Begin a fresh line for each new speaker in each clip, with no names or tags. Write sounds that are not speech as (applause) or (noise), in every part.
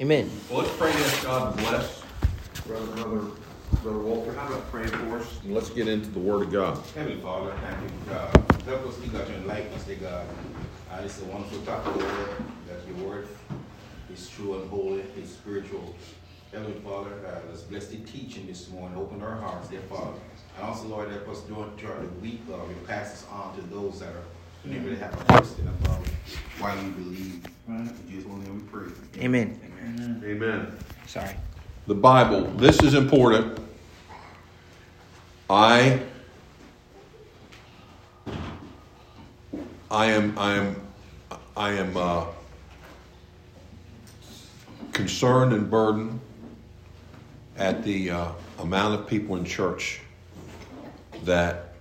Amen.
Well, let's pray that God bless Brother, Brother, Brother Walter. How about praying for us? And let's get into the Word of God.
Heavenly Father, thank you, God. Help us, dear God, to enlighten us, dear God. Uh, it's a wonderful topic, Lord, that your word is true and holy, is spiritual. Heavenly Father, uh, let's bless the teaching this morning. Open our hearts, dear Father. And also, Lord, help us during, during the week, Lord, we pass this on to those that are didn't really have a question about why we believe. In Jesus' name we pray.
Amen.
Amen.
Amen.
Sorry.
The Bible. This is important. I I am I am I am uh, concerned and burdened at the uh, amount of people in church that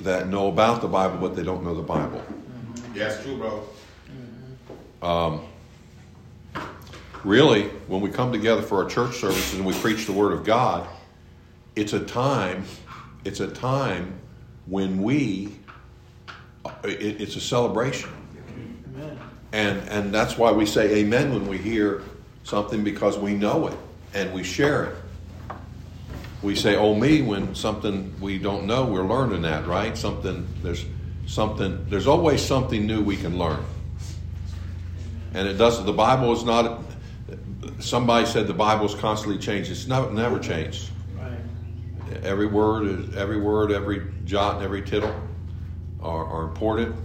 that know about the Bible but they don't know the Bible. Mm-hmm.
Yeah, it's true, bro. Mm-hmm.
Um, really, when we come together for our church services and we preach the Word of God, it's a time, it's a time when we, uh, it, it's a celebration. And, and that's why we say amen when we hear something because we know it and we share it. We say, oh me, when something we don't know, we're learning that, right? Something, there's something, there's always something new we can learn. And it doesn't, the Bible is not, somebody said the Bible is constantly changed. It's not, never changed. Every word, is, every word, every jot, and every tittle are, are important.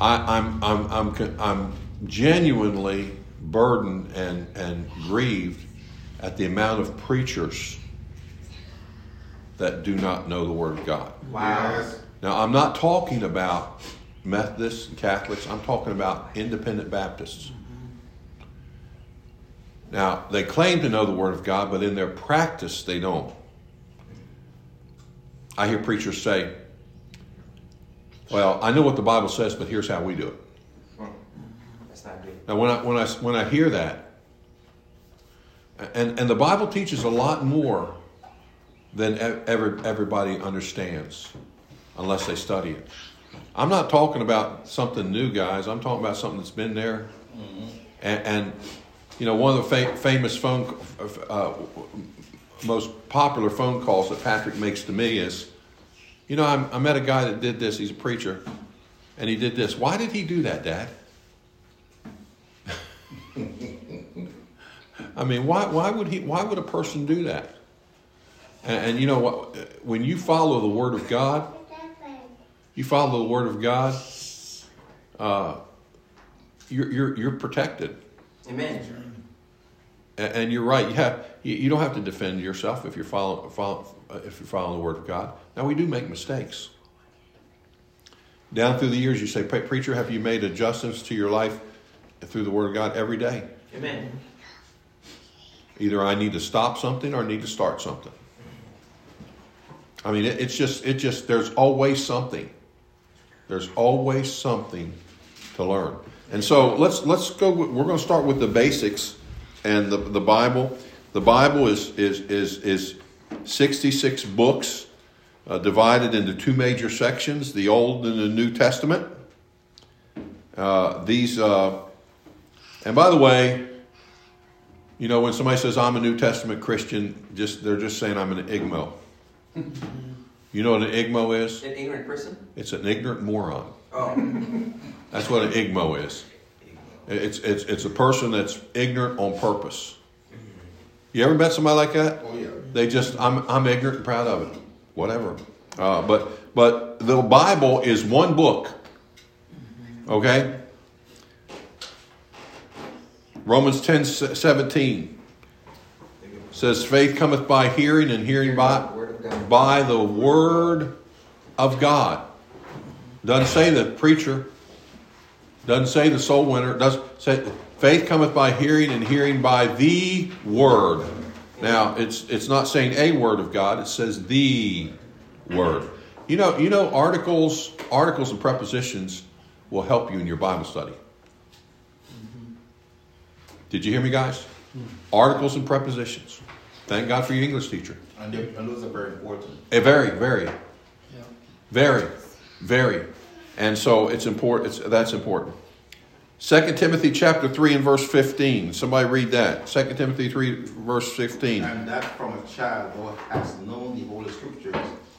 I, I'm, I'm, I'm, I'm genuinely burdened and, and grieved at the amount of preachers that do not know the Word of God.
Yes.
Now, I'm not talking about Methodists and Catholics, I'm talking about independent Baptists. Now, they claim to know the Word of God, but in their practice, they don't. I hear preachers say, Well, I know what the Bible says, but here's how we do it.
That's not good.
Now, when I, when I, when I hear that, and, and the Bible teaches a lot more than every, everybody understands unless they study it. I'm not talking about something new, guys. I'm talking about something that's been there. And, and you know, one of the fa- famous phone, uh, most popular phone calls that Patrick makes to me is, you know, I, I met a guy that did this. He's a preacher, and he did this. Why did he do that, Dad? (laughs) I mean, why, why would he? Why would a person do that? And, and you know what? When you follow the Word of God, you follow the Word of God. Uh, you're, you're you're protected,
Amen.
and, and you're right. You have you, you don't have to defend yourself if you're following follow, if you're following the Word of God. Now we do make mistakes. Down through the years, you say, preacher, have you made adjustments to your life through the Word of God every day?
Amen.
Either I need to stop something or I need to start something. I mean, it, it's just, it just, there's always something. There's always something to learn. And so let's let's go. We're going to start with the basics and the the Bible. The Bible is is is is 66 books uh, divided into two major sections: the Old and the New Testament. Uh, these, uh, and by the way, you know, when somebody says I'm a New Testament Christian, just they're just saying I'm an igmo. You know what an igmo is?
An ignorant person?
It's an ignorant moron.
Oh. (laughs)
That's what an igmo is. It's it's it's a person that's ignorant on purpose. You ever met somebody like that?
Oh, yeah.
They just I'm I'm ignorant and proud of it. Whatever. Uh, but but the Bible is one book. Okay. Romans 10, 17 says, Faith cometh by hearing, and hearing by,
Word of God.
By the word of God. Doesn't say the preacher. Doesn't say the soul winner. Does say faith cometh by hearing, and hearing by the word. Now it's it's not saying a word of God. It says the word. You know you know articles articles and prepositions will help you in your Bible study. Did you hear me, guys? Mm-hmm. Articles and prepositions. Thank God for your English teacher.
And, they- and those are very important.
A very, very, very, very, and so it's important. It's that's important. 2 Timothy chapter 3 and verse 15. Somebody read that. 2 Timothy 3 verse 15.
And that from a child thou hast known the holy scriptures,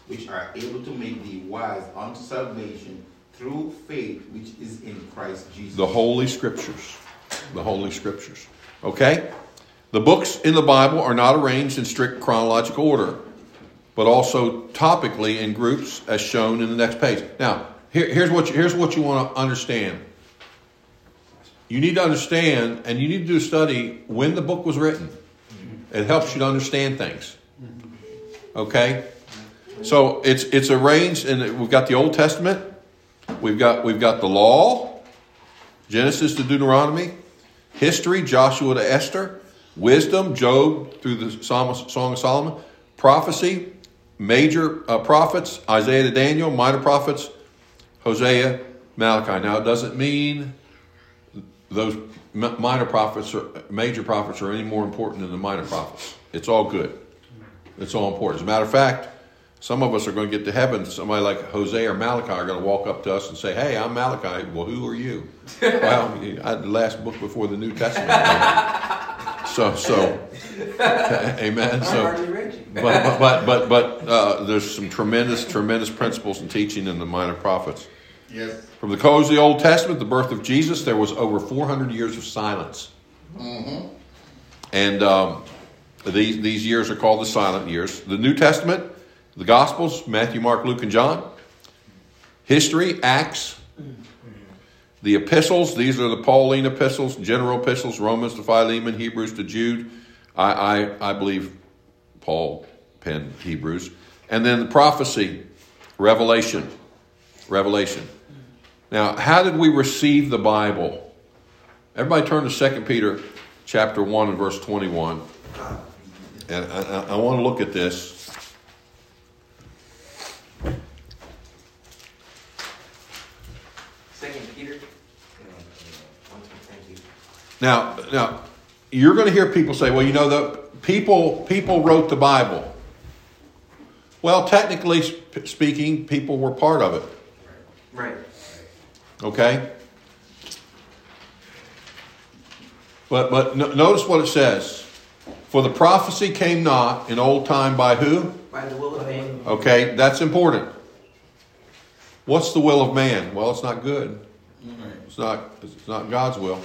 which are able to make thee wise unto salvation through faith which is in Christ Jesus.
The Holy Scriptures. The Holy Scriptures. Okay? The books in the Bible are not arranged in strict chronological order, but also topically in groups as shown in the next page. Now, here, here's, what you, here's what you want to understand. You need to understand, and you need to do a study when the book was written. It helps you to understand things. Okay? So it's it's arranged, and we've got the Old Testament, we've got we've got the law, Genesis to Deuteronomy, history, Joshua to Esther, wisdom, Job through the Psalm, Song of Solomon, prophecy, major uh, prophets, Isaiah to Daniel, minor prophets, Hosea, Malachi. Now it doesn't mean those minor prophets or major prophets are any more important than the minor prophets. It's all good. It's all important. As a matter of fact, some of us are going to get to heaven. Somebody like Hosea or Malachi are going to walk up to us and say, "Hey, I'm Malachi." Well, who are you? (laughs) well, I the last book before the New Testament. So, so, (laughs) amen. So,
hardly
but but but but uh, there's some tremendous tremendous principles and teaching in the minor prophets.
Yes.
From the close of the Old Testament, the birth of Jesus, there was over 400 years of silence. Mm-hmm. And um, these, these years are called the silent years. The New Testament, the Gospels, Matthew, Mark, Luke, and John. History, Acts. The epistles, these are the Pauline epistles, general epistles, Romans to Philemon, Hebrews to Jude. I, I, I believe Paul penned Hebrews. And then the prophecy, Revelation. Revelation. Now, how did we receive the Bible? Everybody turn to 2 Peter chapter 1 and verse 21. And I, I, I want to look at this.
Second Peter. One, two, thank you.
Now, now you're going to hear people say, "Well, you know, the people people wrote the Bible." Well, technically speaking, people were part of it.
Right.
Okay? But but no, notice what it says. For the prophecy came not in old time by who?
By the will of man.
Okay, that's important. What's the will of man? Well, it's not good. It's not it's not God's will.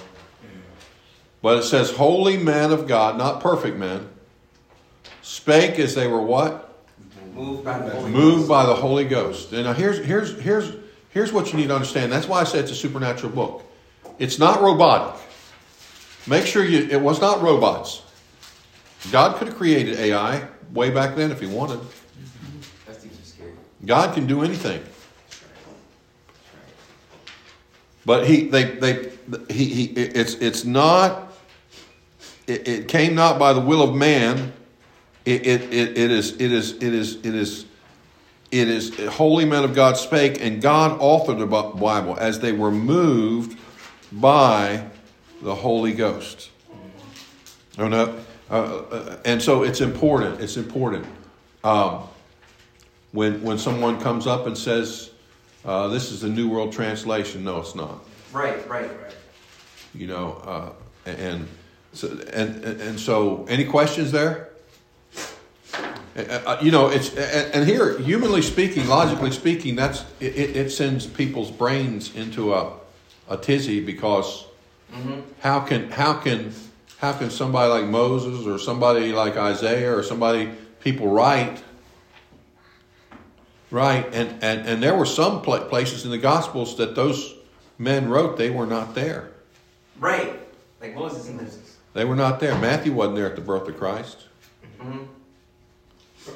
But it says holy men of God, not perfect men, spake as they were what?
Moved by the Holy
moved
Ghost.
by the Holy Ghost. And now here's here's here's here's what you need to understand. That's why I say it's a supernatural book. It's not robotic. Make sure you it was not robots. God could have created AI way back then if he wanted.
That's things are scary.
God can do anything. But he they they he, he it's it's not it, it came not by the will of man. It, it, it, it is it is it is it is it is holy men of God spake, and God authored the Bible as they were moved by the Holy Ghost. Oh no, uh, uh, and so it's important. It's important. Um, when when someone comes up and says, uh, "This is the New World Translation," no, it's not.
Right, right, right.
You know, uh, and so and and and so, any questions there? Uh, uh, you know, it's and, here, humanly speaking, logically speaking, that's it, it sends people's brains into a a tizzy because how can how can how can somebody like Moses or somebody like Isaiah or somebody people write right and and and there were some places in the Gospels that those men wrote they were not there
Right. Like Moses and Moses.
They were not there Matthew wasn't there at the birth of Christ
Mm-hmm.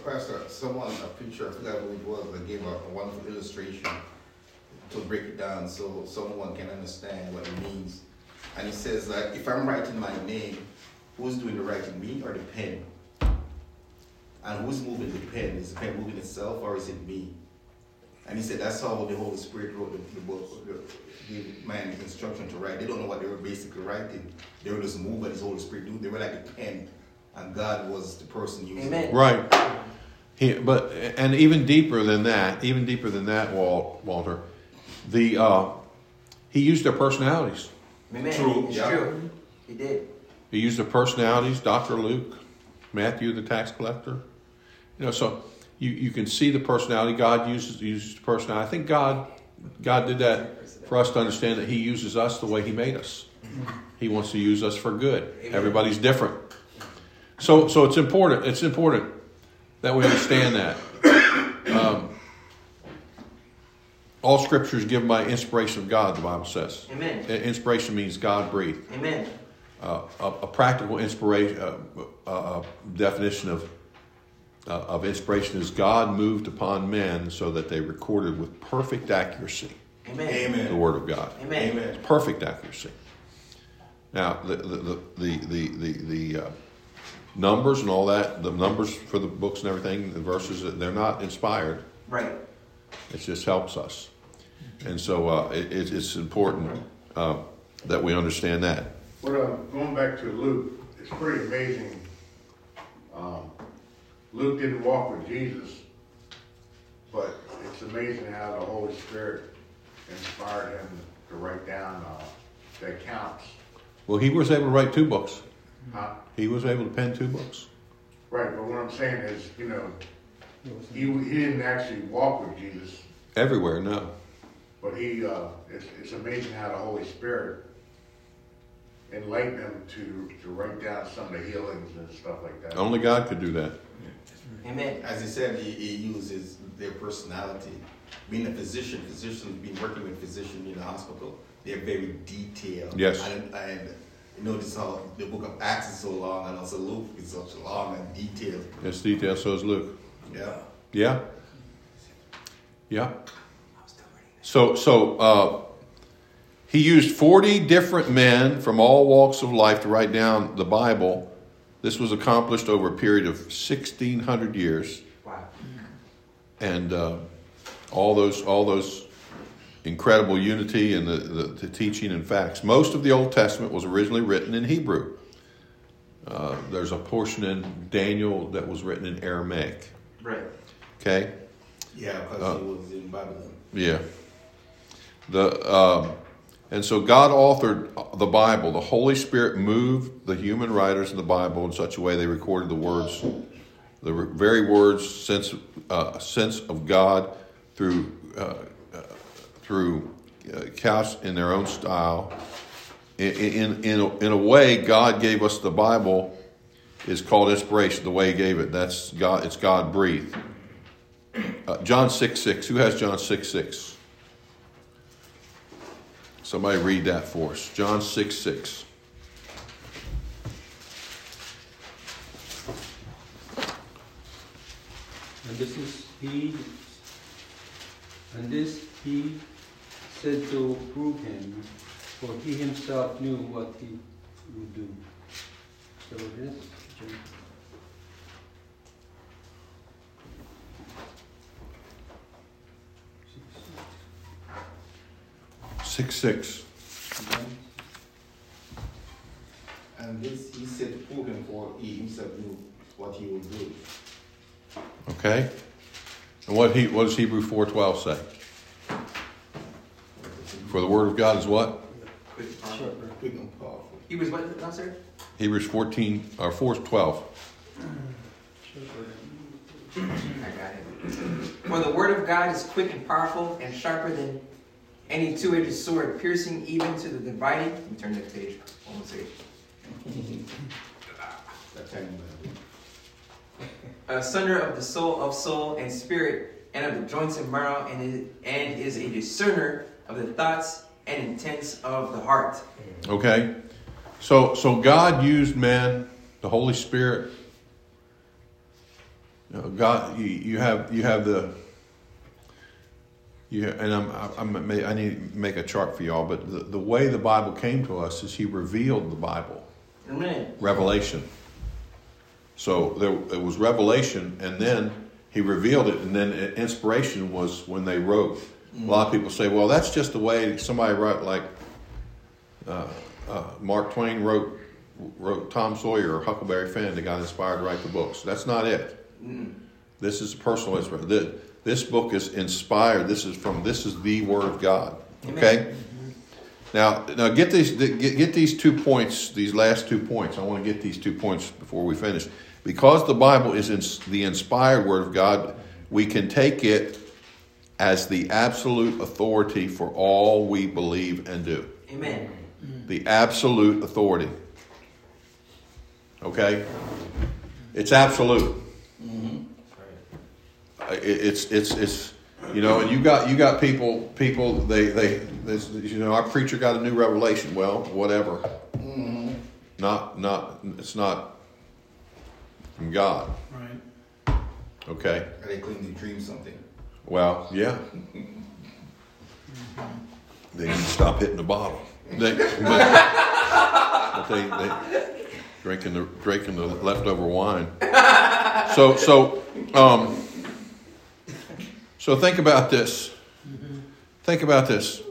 Pastor, someone, a preacher, I forgot who it was, that gave a, a wonderful illustration to break it down so someone can understand what it means. And he says that if I'm writing my name, who's doing the writing, me or the pen? And who's moving the pen? Is the pen moving itself or is it me? And he said that's how the Holy Spirit wrote the, the book, the, gave man the instruction to write. They don't know what they were basically writing. They were just moving what his Holy Spirit do. They were like a pen, and God was the person using
Amen.
it.
right he, but and even deeper than that even deeper than that Walt, Walter the uh, he used their personalities
Amen.
True,
It's
yeah.
true. He did.
He used the personalities, Dr. Luke, Matthew the tax collector. You know, so you, you can see the personality. God uses uses the personality. I think God God did that for us to understand that He uses us the way He made us. He wants to use us for good. Everybody's different. So so it's important. It's important that we understand that. Um, all scripture is given by inspiration of God, the Bible says.
Amen.
Inspiration means God breathed
Amen.
uh, a, a practical inspiration uh, uh, uh, definition of uh, of inspiration is God moved upon men so that they recorded with perfect accuracy
Amen.
Amen.
the word of God.
Amen.
Amen.
Perfect accuracy. Now the the the the the, the, the uh, numbers and all that, the numbers for the books and everything, the verses, they're not inspired.
Right.
It just helps us, and so uh, it, it's- it's important uh, that we understand that.
But uh, going back to Luke, it's pretty amazing. Um, Luke didn't walk with Jesus, but it's amazing how the Holy Spirit inspired him to write down uh, the accounts.
Well, he was able to write two books.
Huh?
He was able to pen two books.
Right, but what I'm saying is, you know, he, he didn't actually walk with Jesus,
Everywhere, no.
but he, uh, it's, it's amazing how the Holy Spirit enlightened him to, to write down some of the healings and stuff like that.
Only God could do that.
Amen.
As he said, he, he uses their personality. Being a physician, physicians, being working with physicians in the hospital, they're very detailed.
Yes.
And, and you notice how the book of Acts is so long and also Luke is such long and detailed.
It's detailed, so is Luke.
Yeah.
Yeah. Yeah. So, so uh, he used 40 different men from all walks of life to write down the Bible. This was accomplished over a period of 1,600 years.
Wow.
and uh, all those all those incredible unity and the, the, the teaching and facts. Most of the Old Testament was originally written in Hebrew. Uh, there's a portion in Daniel that was written in Aramaic.
Right.
Okay,
Yeah, because
Uh,
he was in Babylon.
yeah. The um, and so God authored the Bible. The Holy Spirit moved the human writers of the Bible in such a way they recorded the words, the very words, sense, uh, sense of God through uh, uh, through uh, in their own style. In in in a, in a way, God gave us the Bible is called inspiration. The way He gave it, that's God. It's God breathed. Uh, John six six. Who has John six six? Somebody read that for us. John 6 6.
And this is he, and this he said to prove him, for he himself knew what he would do. So this, John-
6 6.
John
And this he said to him for he himself knew what he would do.
Okay? And what, he, what does Hebrew 4.12 say? For the word of God is what?
Quick, powerful.
Shepherd.
Quick and powerful.
He was what, no, sir?
Hebrews 14 uh, or 4.12.
I got it. For the word of God is quick and powerful and sharper than any two-edged sword, piercing even to the dividing. Let me turn the page. Almost page.
That time
Asunder of the soul of soul and spirit, and of the joints and marrow, and is, and is a discerner of the thoughts and intents of the heart.
Okay? So, so God used man, the Holy Spirit. You know, God, you, you have you have the you and I'm, I'm I need to make a chart for y'all, but the, the way the Bible came to us is He revealed the Bible,
Amen.
revelation. So there it was revelation, and then He revealed it, and then inspiration was when they wrote. A lot of people say, "Well, that's just the way somebody wrote." Like uh, uh, Mark Twain wrote wrote Tom Sawyer or Huckleberry Finn that got inspired to write the books. That's not it. This is personal inspiration. This, book is inspired. This is from this is the Word of God. Okay. Now, now get these get, get these two points, these last two points. I want to get these two points before we finish. Because the Bible is in, the inspired Word of God, we can take it as the absolute authority for all we believe and do.
Amen.
The absolute authority. Okay? It's absolute. It- It's it's it's you know, and you got you got people people they they this, you know our preacher got a new revelation. Well, whatever. Not not it's not from God.
Right.
Okay.
And they claim they dream something.
Well, yeah. They need to stop hitting the bottle. They, (laughs) but, but they, they drinking the drinking the leftover wine. So so um, so think about this. Think about this.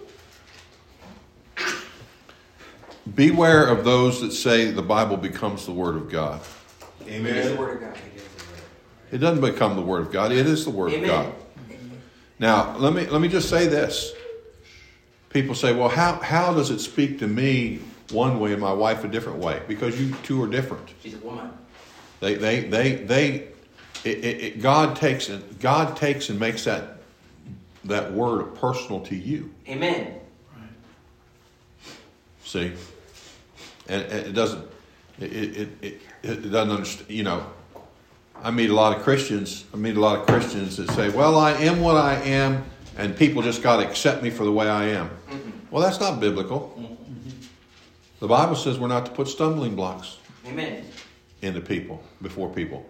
Beware of those that say the Bible becomes the Word of God.
It is the
Amen.
word of God.
It doesn't become the Word of God. It is the Word
Amen.
of God. Now, let me let me just say this. People say, "Well, how how does it speak to me one way and my wife a different way?" Because you two are different.
She's a woman.
They they they they. It, it, it, God takes and God takes and makes that that word personal to you.
Amen.
See, and, and it doesn't. It it, it it doesn't understand. You know, I meet a lot of Christians. I meet a lot of Christians that say, "Well, I am what I am, and people just got to accept me for the way I am." Mm-hmm. Well, that's not biblical. Mm-hmm. The Bible says we're not to put stumbling blocks
Amen.
into people before people.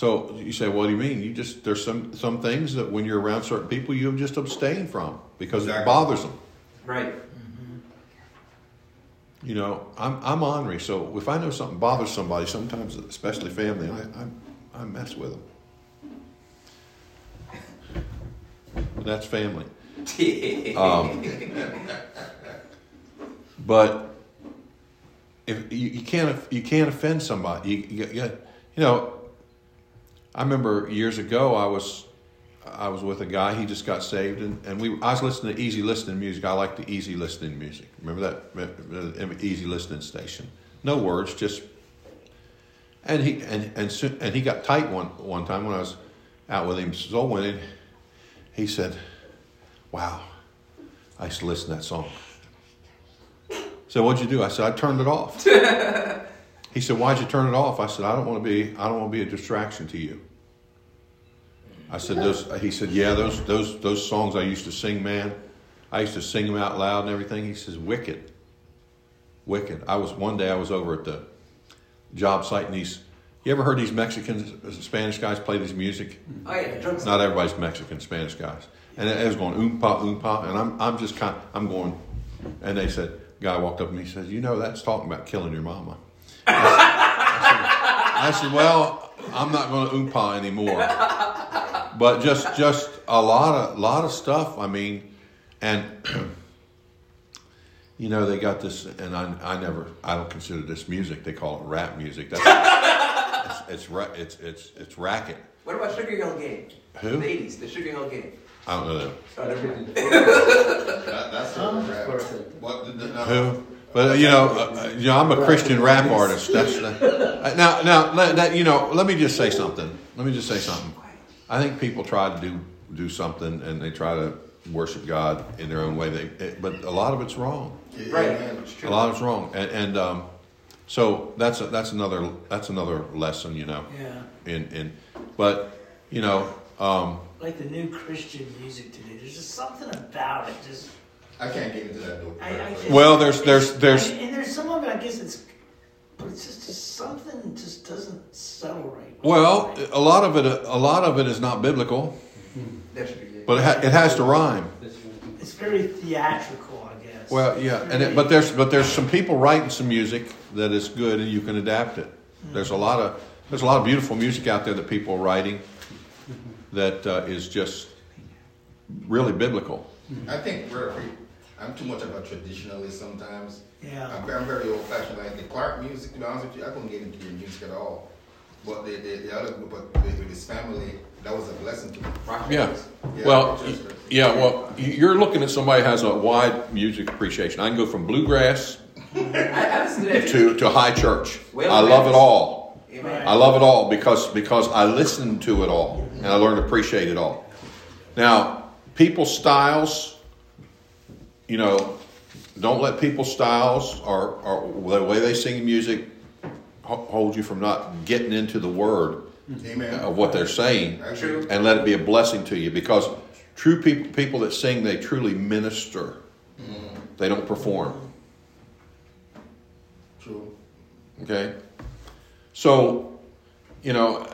So you say, what do you mean? You just there's some some things that when you're around certain people, you just abstain from because it bothers them.
Right.
You know, I'm I'm ornery, so if I know something bothers somebody, sometimes especially family, I I, I mess with them. That's family. (laughs) Um, but if you, you can't you can't offend somebody, you, you, you know. I remember years ago, I was I was with a guy. He just got saved, and, and we I was listening to easy listening music. I like the easy listening music. Remember that easy listening station? No words, just. And he and and soon, and he got tight one one time when I was out with him soul winning. He said, "Wow, I used to listen to that song." So what'd you do? I said, "I turned it off." (laughs) he said, "Why'd you turn it off?" I said, "I don't want to be I don't want to be a distraction to you." I said, "Those." He said, "Yeah, those those those songs I used to sing, man. I used to sing them out loud and everything." He says, "Wicked, wicked." I was one day I was over at the job site and these. You ever heard these Mexicans, Spanish guys play this music?
Oh yeah.
Not everybody's Mexican, Spanish guys. And it, was going oompa oompa, and I'm I'm just kind, I'm going, and they said, guy walked up to me, he says, you know that's talking about killing your mama. I said, I said, well, I'm not going to oompa anymore. But just just a lot of lot of stuff. I mean, and (clears throat) you know they got this, and I I never I don't consider this music. They call it rap music. That's it's it's it's it's, it's racket.
What about Sugarhill Gang?
Who?
The 80s, the Sugarhill Gang.
I don't know them.
Never mind.
That, that's sort of rap.
Perfect.
What the, the, no,
Who? But uh, you know, uh, you know, I'm a Christian rap artist. That's uh, now, now, let, that, you know. Let me just say something. Let me just say something. I think people try to do do something and they try to worship God in their own way. They, it, but a lot of it's wrong.
Yeah,
Right. true.
A lot of it's wrong, and, and um, so that's a, that's another that's another lesson, you know.
Yeah.
In in, but you know, um,
Like the new Christian music today. There's just something about it. Just
I can't get into that though.
I, I just,
Well, there's- there's- there's-
and, and there's some of it. I guess it's, but it's just, just something just doesn't settle right.
well, a lot of it a lot of it is not biblical,
That should be it.
but it, ha- it has to rhyme.
It's very theatrical, I guess.
Well, yeah, and it, but there's but there's some people writing some music that is good, and you can adapt it. There's a lot of there's a lot of beautiful music out there that people are writing that uh, is just really biblical.
I think we're, I'm too much of a traditionalist sometimes.
yeah.
I'm, I'm very old fashioned. Like the Clark music, to be honest with you, I couldn't get into your music at all. But the, the, the other, but with his family, that was a blessing to me.
Yeah.
Yeah,
Well,
Rochester.
yeah. Well, you're looking at somebody who has a wide music appreciation. I can go from bluegrass
I, I listen to
to to high church.
Well,
I love it all.
Amen.
I love it all because because I listen to it all and I learn to appreciate it all. Now, people's styles, you know, don't let people's styles or, or the way they sing music hold you from not getting into the word
Amen.
of what they're saying and let it be a blessing to you because true people people that sing they truly minister. Mm-hmm. They don't perform.
True.
Okay, so you know,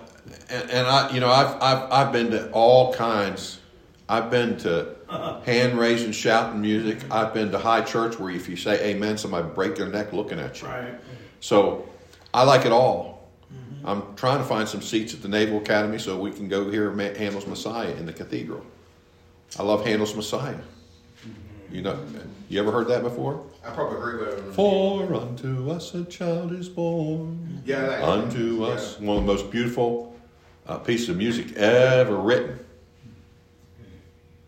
and, and I, you know, I've, I've I've been to all kinds. I've been to hand raising, shouting music. I've been to high church where if you say Amen, somebody break their neck looking at you.
Right.
So I like it all. I'm trying to find some seats at the Naval Academy so we can go hear Handel's Messiah in the cathedral. I love Handel's Messiah. You know, you ever heard that before?
I probably agree with him.
For unto us a child is born.
Yeah, that.
Unto
Yeah.
us, one of the most beautiful uh, pieces of music ever written.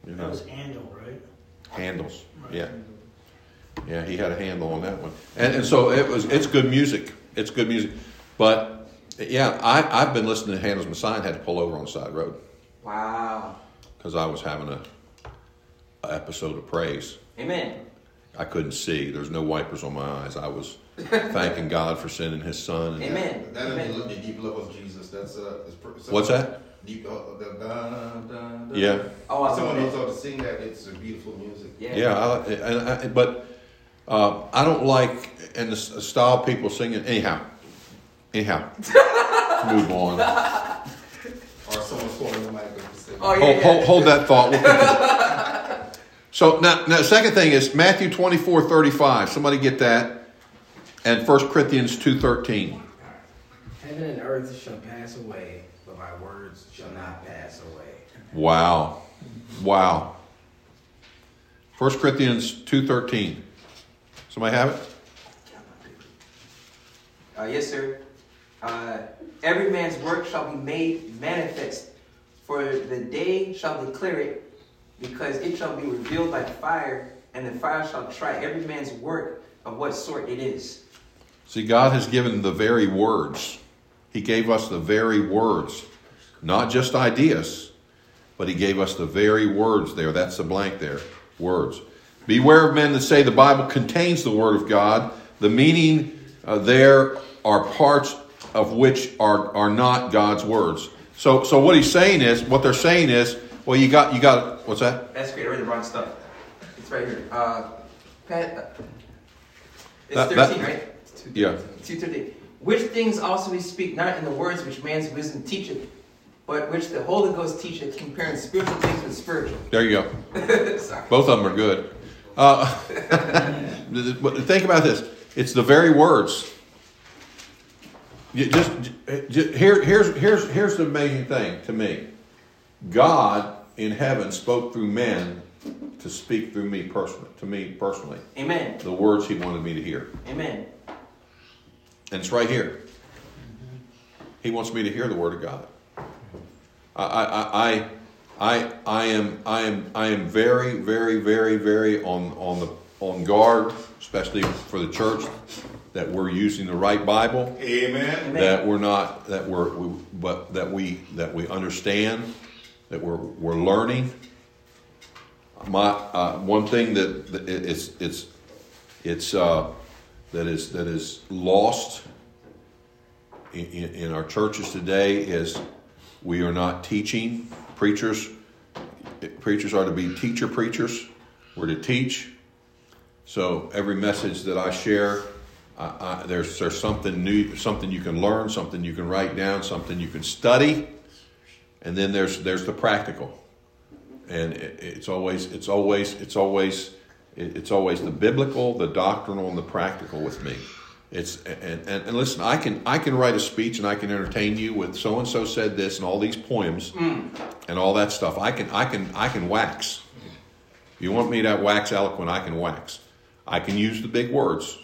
You
That was Handel, right?
handles. Yeah, yeah, he had a handle on that one, and, and so it was. It's good music. It's good music, but yeah, I I've been listening to Handel's Messiah and had to pull over on the side road
Wow.
because I was having a, a episode of praise.
Amen.
I couldn't see. There's no wipers on my eyes. I was thanking God for sending His Son. And
Amen.
That is
Amen.
the, the deep love of Jesus. That's uh. It's, pr-
What's that?
Deep. Uh, da, da, da, da.
Yeah.
Oh, I
Someone
love
knows how to sing that. It's a beautiful music.
Yeah.
Yeah, I, and I, but uh, I don't like and the style people singing. Anyhow, anyhow, (laughs) move on.
Or someone's calling the mic.
Oh, yeah,
Hold,
yeah.
hold, hold that thought. (laughs) So now, now, second thing is Matthew twenty four thirty five. Somebody get that, and First Corinthians two thirteen.
Heaven and earth shall pass away, but my words shall not pass away.
Wow, wow. First Corinthians two thirteen. Somebody have it?
Uh, yes, sir. Uh, every man's work shall be made manifest, for the day shall declare it, because it shall be revealed by fire, and the fire shall try every man's work of what sort it is.
See, God has given the very words. He gave us the very words, not just ideas, but He gave us the very words there. That's the blank there. Words. Beware of men that say the Bible contains the Word of God. The meaning uh, there are parts of which are, are not God's words. So, so what he's saying is, what they're saying is, well, you got, you got, what's that?
That's great. I read the wrong stuff. It's right here. Uh, Pat, uh, it's
That- that-
13, right?
Yeah.
213. Which things also we speak, not in the words which man's wisdom teacheth, but which the Holy Ghost teacheth, comparing spiritual things with spiritual.
There you go. (laughs) Both of them are good. Uh, but (laughs) think about this. It's the very words. You just, ju- here, here's, here's, here's the amazing thing to me. God in heaven spoke through men to speak through me personally, to me personally,
Amen.
the words He wanted me to hear,
Amen.
And it's right here. He wants me to hear the Word of God. I, I, I, I, I am, I am, I am very, very, very, very on, on the, on guard, especially for the church, that we're using the right Bible,
Amen.
Amen.
that we're not, that we're, we, but that we, that we understand, that we're, we're learning. My, uh, one thing that, that it's, it's, it's, uh, that is, that is lost in, in, our churches today is we are not teaching preachers. Preachers are to be teacher preachers. We're to teach. So every message that I share, I, I, there's there's something new, something you can learn, something you can write down, something you can study, and then there's there's the practical. And it, it's always it's always it's always it's always the biblical, the doctrinal, and the practical with me. It's and, and, and listen, I can I can write a speech and I can entertain you with so and so said this and all these poems and all that stuff. I can I can I can wax. If you want me to wax eloquent, I can wax. I can use the big words,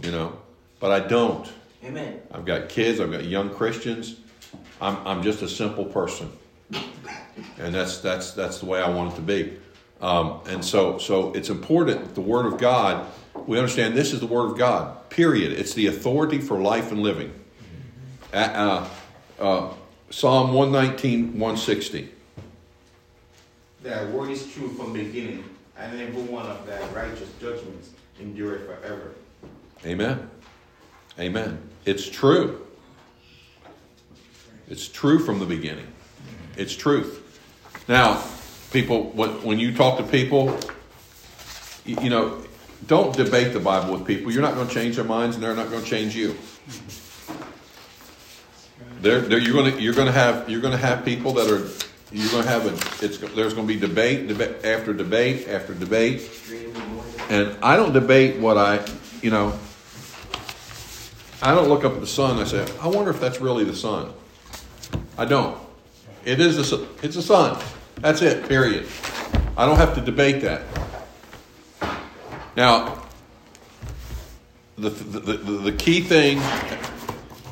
you know, but I don't.
Amen.
I've got kids. I've got young Christians. I'm, I'm just a simple person, and that's that's that's the way I want it to be. Um, and so so it's important. The Word of God. We understand this is the Word of God. Period. It's the authority for life and living. Uh, uh, Psalm 119, 160.
That word is true from the beginning, and every one of thy righteous judgments endure forever.
Amen. Amen. It's true. It's true from the beginning. It's truth. Now, people, when, you talk to people, you, know, don't debate the Bible with people. You're not going to change their minds, and they're not going to change you. They're, they're, you're going to you're going to have you're going to have people that are you're going to have a it's there's going to be debate, debate after debate after debate, and I don't debate what I you know. I don't look up at the sun. and I say, I wonder if that's really the sun. I don't. It is the. It's the sun. That's it. Period. I don't have to debate that. Now, the, the, the, the key thing,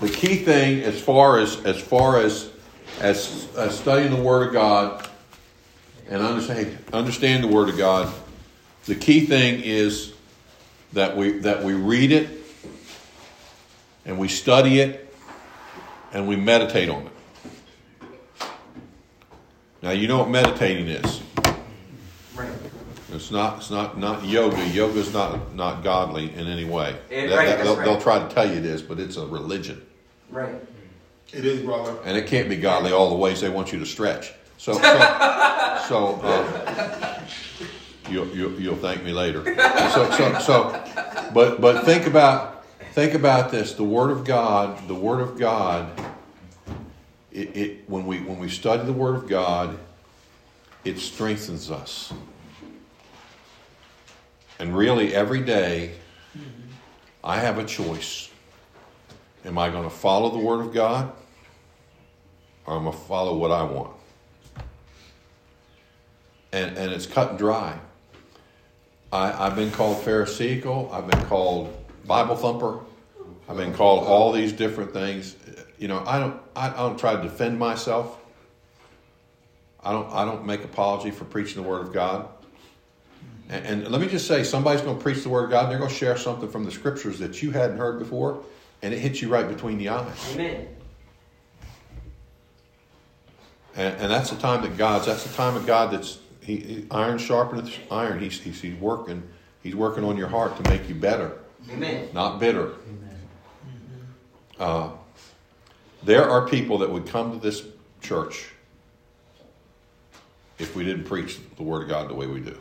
the key thing as far as as far as as, as studying the Word of God and understand understand the Word of God, the key thing is that we that we read it and we study it and we meditate on it. Now you know what meditating is.
Right.
It's not. It's not. Not yoga. Yoga is not not godly in any way.
Eh,
That-
right,
that- they'll,
right.
they'll try to tell you it is, but it's a religion,
Right.
It is, brother.
and it can't be godly all the ways they want you to stretch. So, so, (laughs) so uh, you'll, you'll you'll thank me later. So, so, so, but but think about think about this. The Word of God. The Word of God. It, it when we when we study the Word of God, it strengthens us. And really, every day, I have a choice. Am I going to follow the Word of God? Or am I going to follow what I want? And, and it's cut and dry. I, I've been called Pharisaical. I've been called Bible thumper. I've been called all these different things. You know, I don't, I don't try to defend myself. I don't, I don't make apology for preaching the Word of God. And, and let me just say, somebody's going to preach the Word of God, and they're going to share something from the Scriptures that you hadn't heard before, and it hits you right between the eyes.
Amen.
And, and that's the time that God's. That's the time of God. That's he, he iron sharpeneth iron. He's, he's he's working. He's working on your heart to make you better,
Amen.
not bitter. Uh, there are people that would come to this church if we didn't preach the Word of God the way we do.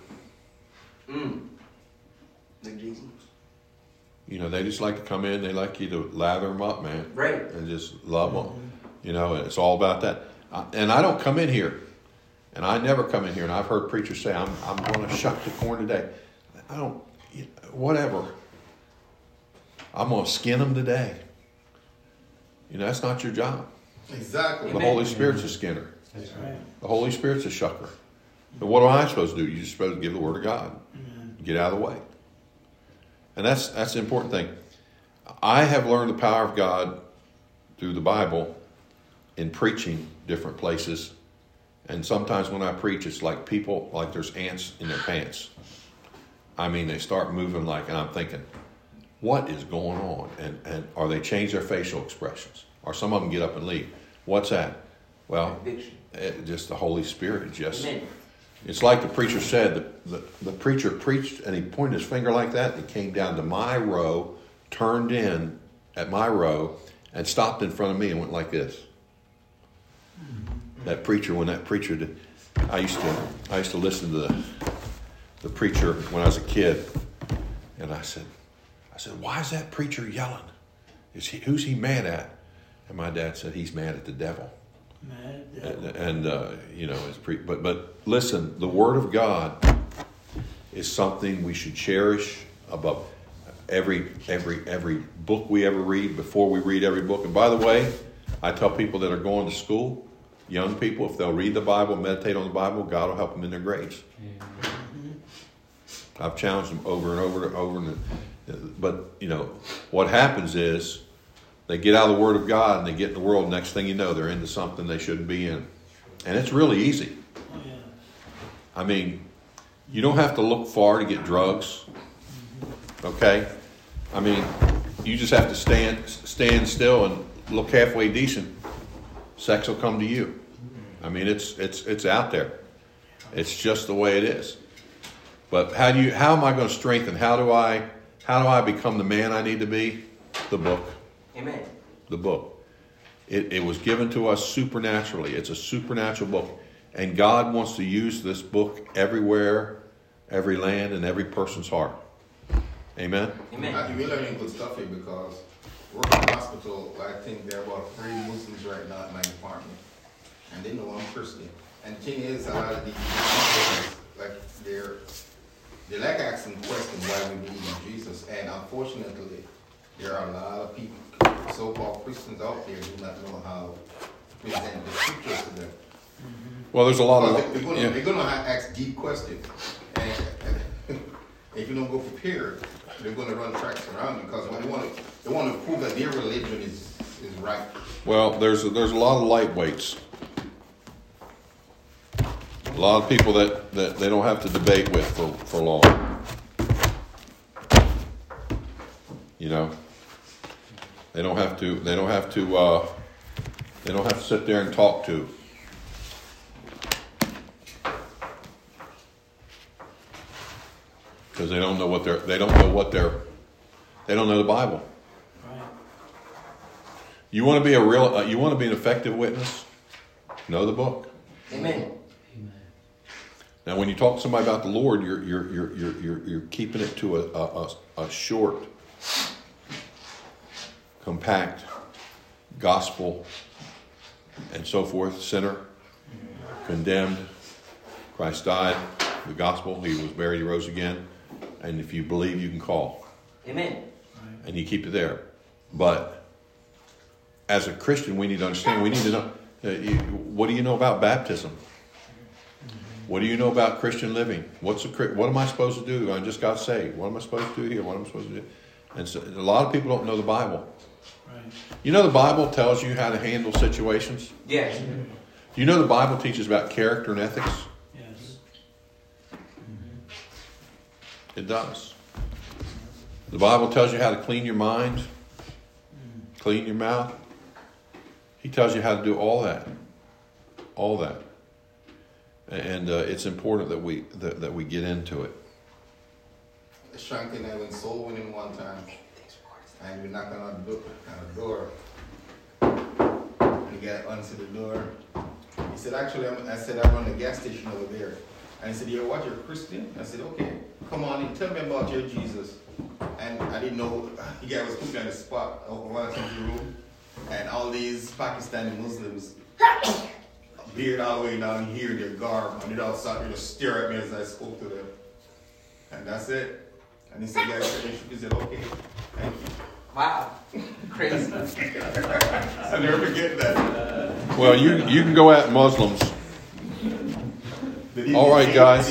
Mm. Like Jesus.
You know, they just like to come in. They like you to lather them up, man.
Right.
and just love them. You know, and it's all about that. I- And I don't come in here, and I never come in here, and I've heard preachers say, "I'm I'm going to shuck the corn today." I don't, you- whatever. I'm going to skin them today. You know, that's not your job.
Exactly.
The
Amen.
Holy Spirit's a skinner.
That's right.
The Holy Spirit's a shucker. But what am I supposed to do? You're supposed to give the Word of God. Get out of the way. And that's that's the important thing. I have learned the power of God through the Bible in preaching different places. And sometimes when I preach, it's like people like there's ants in their pants. I mean, they start moving like, and I'm thinking, what is going on? And and or they change their facial expressions, or some of them get up and leave. What's that? Well, it, eh, just the Holy Spirit just
Amen.
it's like the preacher said the, the, the preacher preached and he pointed his finger like that and he came down to my row turned in at my row and stopped in front of me and went like this that preacher when that preacher did i used to i used to listen to the, the preacher when i was a kid and i said said why is that preacher yelling? Is he, who's he mad at? And my dad said he's mad at the devil.
Man,
and, and uh, you know, it's pre- but but listen, the Word of God is something we should cherish above every every every book we ever read. Before we read every book, and by the way, I tell people that are going to school, young people, if they'll read the Bible, meditate on the Bible, God will help them in their grades. I've challenged them over and over and over, and but you know what happens is They get out of the Word of God and they get in the world. Next thing you know, they're into something they shouldn't be in. And it's really easy. I mean, you don't have to look far to get drugs. Okay? I mean, you just have to stand stand still and look halfway decent. Sex will come to you. I mean, it's it's it's out there. It's just the way it is. But how do you how am I going to strengthen? How do I how do I become the man I need to be? The book.
Amen.
The book. It, it was given to us supernaturally. It's a supernatural book. And God wants to use this book everywhere, every land, and every person's heart. Amen?
Amen.
I we're learning good stuff here because working in the hospital, I think there are about three Muslims right now at my department. And they know I'm Christian. And the thing is, a lot of these people, like, they're, they like asking questions why we believe in Jesus. And unfortunately, there are a lot of people, so-called Christians out there who do not know how to present the scriptures to them. Mm-hmm.
Well, there's a lot
Well,
of.
they- they're gonna,
yeah.
they're gonna ask deep questions. And (laughs) if you don't go prepared, they're gonna run tracks around you because they wanna, they wanna prove that their religion is, is right.
Well, there's a, there's a lot of lightweights. A lot of people that, that they don't have to debate with for, for long. You know, they don't have to. They don't have to. Uh, they don't have to sit there and talk to. Because they don't know what they're. They don't know what they're. They don't know the Bible.
Right.
You want to be a real. Uh, you want to be an effective witness. Know the book.
Amen.
Now, when you talk to somebody about the Lord, you're you're you're you're you're, you're keeping it to a, a, a, short, compact gospel, and so forth. Sinner, condemned. Christ died. The gospel. He was buried. He rose again. And if you believe, you can call,
Amen.
and you keep it there. But as a Christian, we need to understand. We need to know. Uh, you, what do you know about baptism? What do you know about Christian living? What's a, what am I supposed to do? I just got saved. What am I supposed to do here? What am I supposed to do? And so, a lot of people don't know the Bible.
Right.
You know the Bible tells you how to handle situations.
Yes.
You know the Bible teaches about character and ethics.
Yes. Mm-hmm.
It does. The Bible tells you how to clean your mind, mm. clean your mouth. He tells you how to do all that, all that, and uh, it's important that we that, that we get into it.
Shank and I went soul winning one time. And we knocked on the, on door. And guy answered the door. He said, actually, I'm, I said, I run the gas station over there. And he said, you're what, you're a Christian? I said, okay. Come on in, tell me about your Jesus. And I didn't know, (laughs) the guy was put me on the spot. I went into the room. And all these Pakistani Muslims, beard all the way down here, their garb, and they all sat there to stare at me as I spoke to them. And that's it. And he said, guys, he said, okay, thank you.
Wow. Crazy. (laughs)
I'll never forget that.
Well, you you can go at Muslims.
Did he-
All right,
he-
guys.